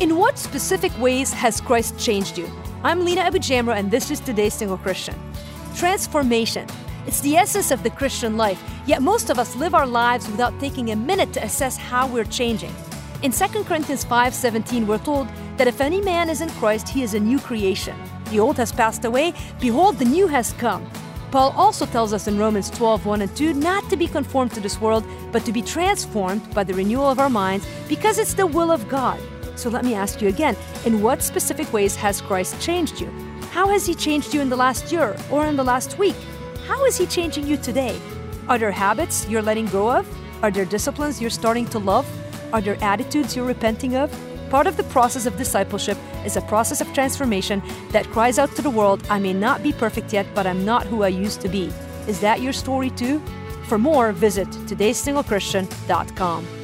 In what specific ways has Christ changed you? I'm Lina AbuJamra, and this is today's Single Christian. Transformation. It's the essence of the Christian life, yet most of us live our lives without taking a minute to assess how we're changing. In 2 Corinthians 5:17, we're told that if any man is in Christ, he is a new creation. The old has passed away, behold, the new has come. Paul also tells us in Romans 12, 1 and 2, not to be conformed to this world, but to be transformed by the renewal of our minds, because it's the will of God. So let me ask you again in what specific ways has Christ changed you? How has He changed you in the last year or in the last week? How is He changing you today? Are there habits you're letting go of? Are there disciplines you're starting to love? Are there attitudes you're repenting of? Part of the process of discipleship is a process of transformation that cries out to the world I may not be perfect yet, but I'm not who I used to be. Is that your story too? For more, visit today'ssingleChristian.com.